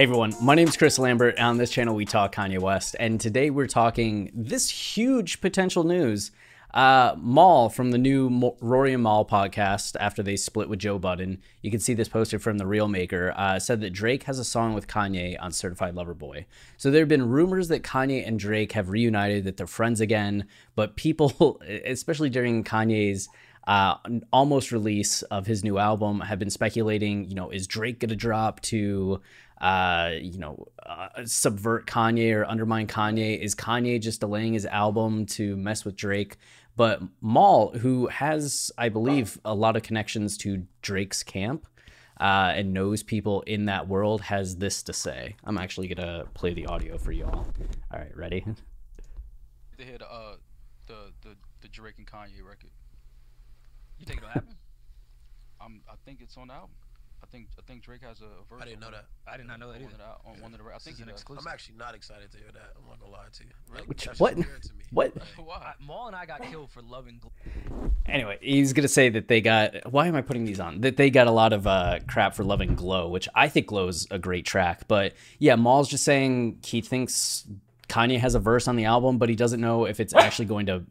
Hey everyone, my name is Chris Lambert. On this channel, we talk Kanye West, and today we're talking this huge potential news. Uh, Mal from the new Rory and Mal podcast after they split with Joe Budden. You can see this posted from the Real Maker. Uh, said that Drake has a song with Kanye on Certified Lover Boy. So there have been rumors that Kanye and Drake have reunited, that they're friends again. But people, especially during Kanye's uh, almost release of his new album, have been speculating. You know, is Drake gonna drop to uh, you know, uh, subvert Kanye or undermine Kanye? Is Kanye just delaying his album to mess with Drake? But Mal, who has, I believe, a lot of connections to Drake's camp uh, and knows people in that world, has this to say. I'm actually gonna play the audio for you all. All right, ready? They hit uh, the the the Drake and Kanye record. You think it'll happen? I'm. I think it's on the album. I think I think Drake has a verse. I didn't know that. I did not know that either. On yeah. one of the, I think an exclusive. I'm actually not excited to hear that. I'm not gonna lie to you. Like, Which what? What? Why? Mal and I got killed for loving. Anyway, he's gonna say that they got. Why am I putting these on? That they got a lot of uh, crap for loving Glow, which I think Glow is a great track. But yeah, Mal's just saying he thinks Kanye has a verse on the album, but he doesn't know if it's actually going to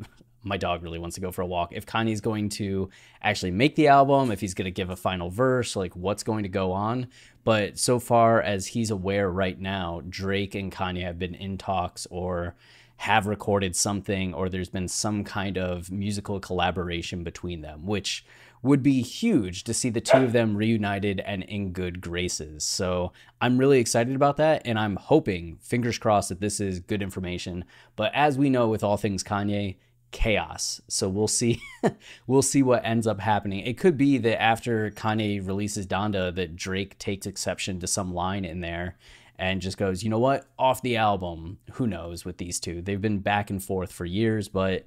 my dog really wants to go for a walk. If Kanye's going to actually make the album, if he's going to give a final verse, like what's going to go on. But so far as he's aware right now, Drake and Kanye have been in talks or have recorded something or there's been some kind of musical collaboration between them, which would be huge to see the two of them reunited and in good graces. So I'm really excited about that. And I'm hoping, fingers crossed, that this is good information. But as we know with all things Kanye, chaos. So we'll see we'll see what ends up happening. It could be that after Kanye releases Donda that Drake takes exception to some line in there and just goes, "You know what? Off the album." Who knows with these two. They've been back and forth for years, but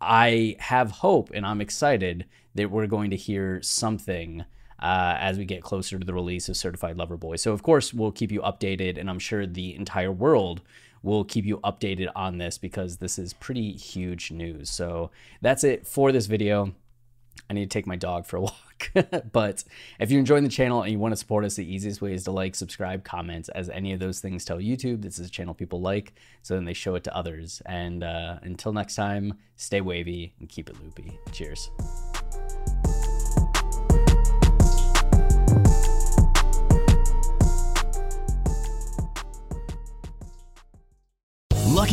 I have hope and I'm excited that we're going to hear something uh, as we get closer to the release of Certified Lover Boy. So, of course, we'll keep you updated, and I'm sure the entire world we'll keep you updated on this because this is pretty huge news. So that's it for this video. I need to take my dog for a walk. but if you're enjoying the channel and you want to support us, the easiest way is to like, subscribe, comment, as any of those things tell YouTube this is a channel people like, so then they show it to others. And uh, until next time, stay wavy and keep it loopy. Cheers.